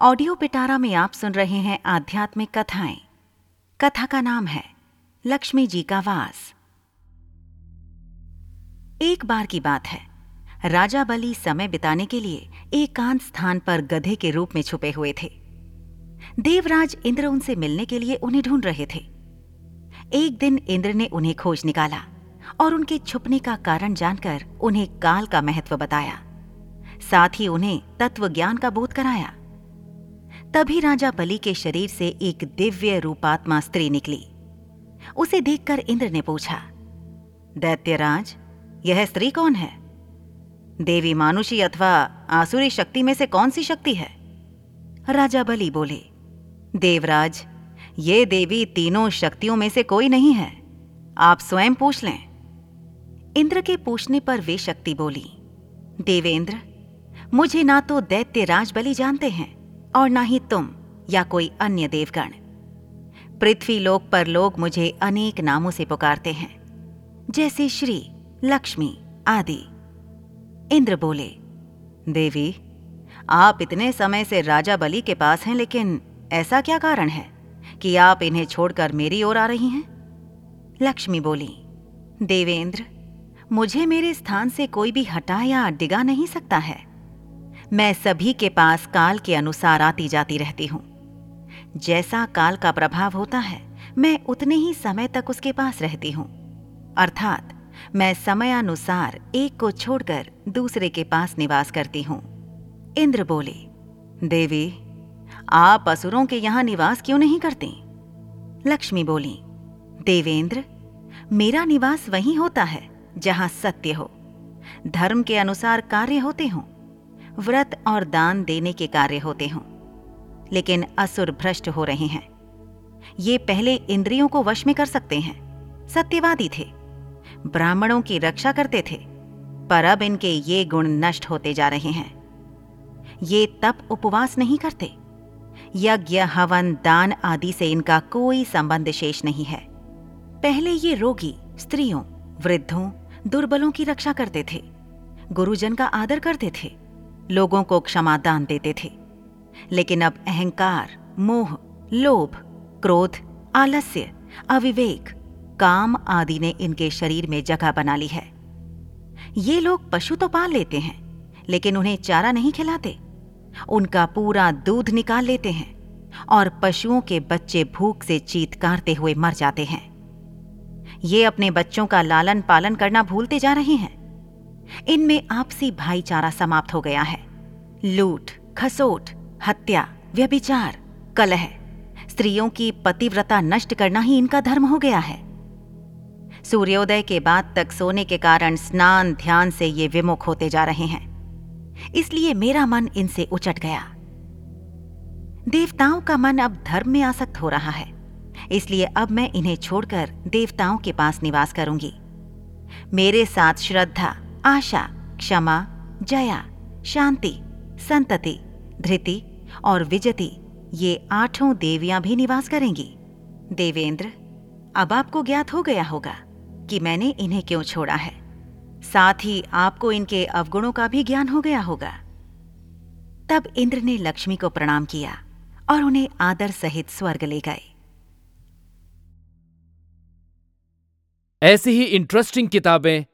Audio पिटारा में आप सुन रहे हैं आध्यात्मिक कथाएँ। कथा का नाम है, लक्ष्मी जी का वास। एक बार की बात है। राजा बलि समय बिताने के लिए एकांत स्थान पर गधे के रूप में छुपे हुए थे। देवराज इंद्र उनसे मिलने के लिए उन्हें ढूंढ रहे थे। एक दिन इंद्र ने उन्हें खोज निकाला और उनके छुपने का कारण जानकर उन्हें काल का महत्व बताया। साथ ही उन्हें तत्व ज्ञान का बोध कराया। तभी राजा बलि के शरीर से एक दिव्य रूपात्मा स्त्री निकली। उसे देखकर इंद्र ने पूछा, दैत्यराज, यह स्त्री कौन है? देवी मानुषी अथवा आसुरी शक्ति में से कौन सी शक्ति है? राजा बलि बोले, देवराज, ये देवी तीनों शक्तियों में से कोई नहीं है। आप स्वयं पूछ लें। इंद्र के पूछने पर वे शक्ति बोली, देवेंद्र, मुझे ना तो दैत्य राजबली जानते हैं और ना ही तुम या कोई अन्य देवगण। पृथ्वी लोक पर लोग मुझे अनेक नामों से पुकारते हैं, जैसे श्री, लक्ष्मी आदि। इंद्र बोले, देवी, आप इतने समय से राजा बलि के पास हैं, लेकिन ऐसा क्या कारण है कि आप इन्हें छोड़कर मेरी ओर आ रही हैं? लक्ष्मी बोली, देवेंद्र, मुझे मेरे स्थान से कोई भी हटा या डिगा नहीं सकता है। मैं सभी के पास काल के अनुसार आती जाती रहती हूँ। जैसा काल का प्रभाव होता है, मैं उतने ही समय तक उसके पास रहती हूँ। अर्थात, मैं समयानुसार एक को छोड़कर दूसरे के पास निवास करती हूँ। इंद्र बोले, देवी, आप असुरों के यहाँ निवास क्यों नहीं करती? लक्ष्मी बोली, देवेंद्र, मेरा निवास वहीं होता है जहाँ सत्य हो। धर्म के अनुसार कार्य होते हों। व्रत और दान देने के कार्य होते हों। लेकिन असुर भ्रष्ट हो रहे हैं। ये पहले इंद्रियों को वश में कर सकते हैं। सत्यवादी थे। ब्राह्मणों की रक्षा करते थे। पर अब इनके ये गुण नष्ट होते जा रहे हैं। ये तप उपवास नहीं करते। यज्ञ, हवन, दान आदि से इनका कोई संबंध शेष नहीं है। पहले ये रोगी, स्त्रियों, वृद्धों, दुर्बलों की रक्षा करते थे। गुरुजन का आदर करते थे। लोगों को क्षमा दान देते थे। लेकिन अब अहंकार, मोह, लोभ, क्रोध, आलस्य, अविवेक, काम आदि ने इनके शरीर में जगह बना ली है। ये लोग पशु तो पाल लेते हैं, लेकिन उन्हें चारा नहीं खिलाते। उनका पूरा दूध निकाल लेते हैं और पशुओं के बच्चे भूख से चीतकारते हुए मर जाते हैं। ये अपने बच्चों का लालन पालन करना भूलते जा रहे हैं। इनमें आपसी भाईचारा समाप्त हो गया है। लूट, खसोट, हत्या, व्यभिचार, कलह, स्त्रियों की पतिव्रता नष्ट करना ही इनका धर्म हो गया है। सूर्योदय के बाद तक सोने के कारण स्नान, ध्यान से ये विमुख होते जा रहे हैं। इसलिए मेरा मन इनसे उचट गया। देवताओं का मन अब धर्म में आसक्त हो रहा है। इसलिए अब मैं इन्हें छोड़कर देवताओं के पास निवास करूँगी। मेरे साथ श्रद्धा आशा, क्षमा, जया, शांति, संतति, धृति और विजति, ये आठों देवियाँ भी निवास करेंगी। देवेंद्र, अब आपको ज्ञात हो गया होगा कि मैंने इन्हें क्यों छोड़ा है। साथ ही आपको इनके अवगुणों का भी ज्ञान हो गया होगा। तब इंद्र ने लक्ष्मी को प्रणाम किया और उन्हें आदर सहित स्वर्ग ले गए। ऐसी ही इंटरेस्टिंग किताबें